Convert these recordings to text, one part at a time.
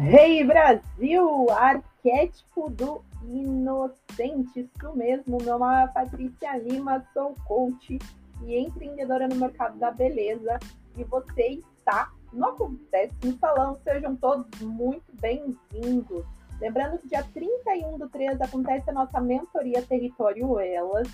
Rei hey, Brasil, arquétipo do inocente, isso mesmo. Meu nome é Patrícia Lima, sou coach e empreendedora no mercado da beleza. E você está no Acontece no Salão. Sejam todos muito bem-vindos. Lembrando que dia 31 do 3 acontece a nossa mentoria Território Elas.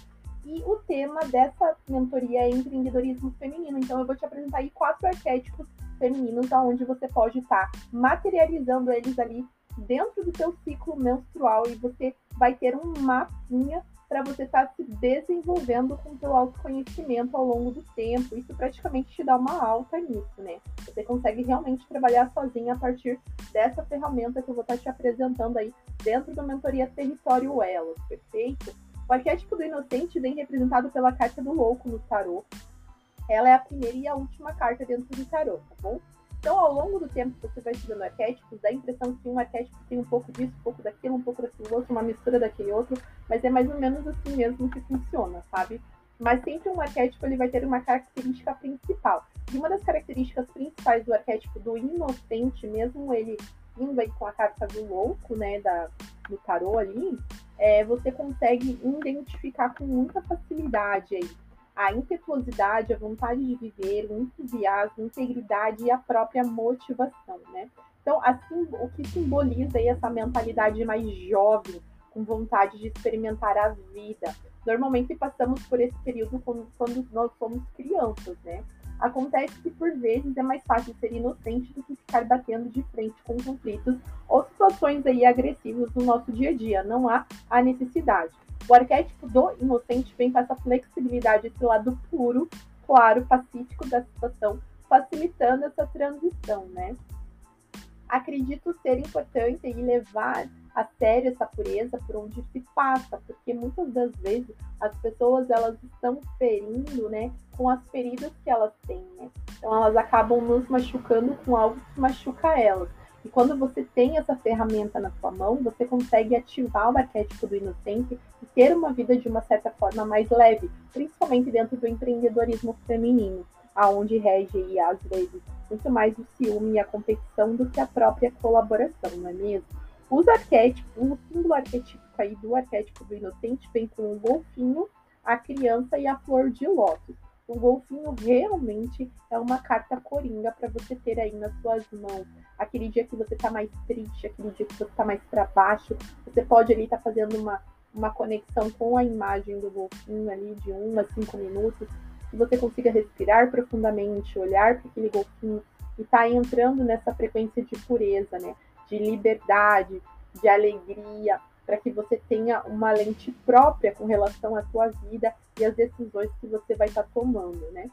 E o tema dessa mentoria é empreendedorismo feminino. Então eu vou te apresentar aí quatro arquétipos femininos, aonde você pode estar tá materializando eles ali dentro do seu ciclo menstrual e você vai ter um mapinha para você estar tá se desenvolvendo com o seu autoconhecimento ao longo do tempo. Isso praticamente te dá uma alta nisso, né? Você consegue realmente trabalhar sozinha a partir dessa ferramenta que eu vou estar tá te apresentando aí dentro da mentoria Território Elas, perfeito? O arquétipo do inocente vem representado pela carta do louco no tarô, ela é a primeira e a última carta dentro do tarô, tá bom? Então, ao longo do tempo que você vai estudando arquétipos, dá a impressão que um arquétipo tem um pouco disso, um pouco daquilo, um pouco daquele outro, uma mistura daquele outro, mas é mais ou menos assim mesmo que funciona, sabe? Mas sempre um arquétipo ele vai ter uma característica principal. E uma das características principais do arquétipo do inocente, mesmo ele indo aí com a carta do louco, né, da, do tarô ali, é, você consegue identificar com muita facilidade aí a impetuosidade, a vontade de viver, o entusiasmo, a integridade e a própria motivação, né? Então, assim, o que simboliza aí essa mentalidade mais jovem, com vontade de experimentar a vida. Normalmente passamos por esse período quando, quando nós somos crianças, né? Acontece que, por vezes, é mais fácil ser inocente do que ficar batendo de frente com conflitos ou situações aí agressivas no nosso dia a dia. Não há a necessidade. O arquétipo do inocente vem com essa flexibilidade, esse lado puro, claro, pacífico da situação, facilitando essa transição, né? Acredito ser importante e levar a sério essa pureza por onde se passa, porque muitas das vezes as pessoas elas estão ferindo, né, com as feridas que elas têm, né? Então elas acabam nos machucando com algo que machuca elas. E quando você tem essa ferramenta na sua mão, você consegue ativar o arquétipo do inocente e ter uma vida de uma certa forma mais leve, principalmente dentro do empreendedorismo feminino, aonde rege às vezes muito mais o ciúme e a competição do que a própria colaboração, não é mesmo? Os arquétipos, o símbolo arquetípico aí do arquétipo do inocente vem com o golfinho, a criança e a flor de lótus. O golfinho realmente é uma carta coringa para você ter aí nas suas mãos. Aquele dia que você tá mais triste, aquele dia que você tá mais para baixo, você pode ali estar tá fazendo uma, uma conexão com a imagem do golfinho ali de um a cinco minutos, que você consiga respirar profundamente, olhar para aquele golfinho e tá entrando nessa frequência de pureza, né? De liberdade, de alegria, para que você tenha uma lente própria com relação à sua vida e às decisões que você vai estar tá tomando, né?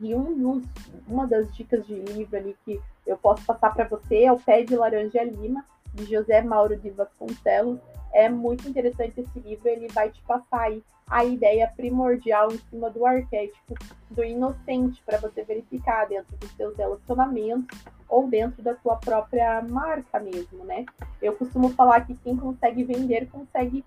E um dos, uma das dicas de livro ali que eu posso passar para você é o Pé de Laranja Lima, de José Mauro de Vasconcelos. É muito interessante esse livro, ele vai te passar aí a ideia primordial em cima do arquétipo do inocente para você verificar dentro dos seus relacionamentos ou dentro da tua própria marca mesmo, né? Eu costumo falar que quem consegue vender consegue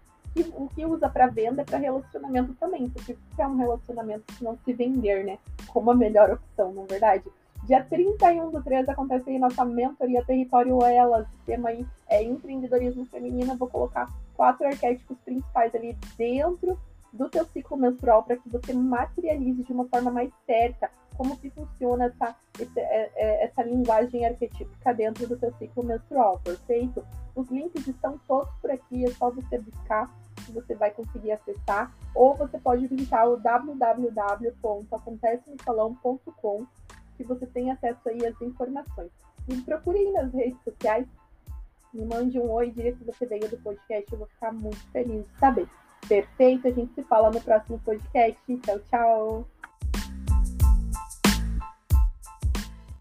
o que usa para venda é para relacionamento também, porque é um relacionamento se não se vender, né? Como a melhor opção, não é verdade? Dia 31 do 3 acontece aí nossa mentoria Território Elas, tema aí é empreendedorismo feminino. Vou colocar quatro arquétipos principais ali dentro do teu ciclo menstrual para que você materialize de uma forma mais certa como que funciona essa, é, é, essa linguagem arquetípica dentro do teu ciclo menstrual, perfeito? Os links estão todos por aqui, é só você buscar que você vai conseguir acessar, ou você pode visitar o www.acontecemosalão.com que você tem acesso aí às informações. Me procure aí nas redes sociais, me mande um oi, diga que você veio do podcast, eu vou ficar muito feliz de saber. Perfeito, a gente se fala no próximo podcast. Tchau, tchau!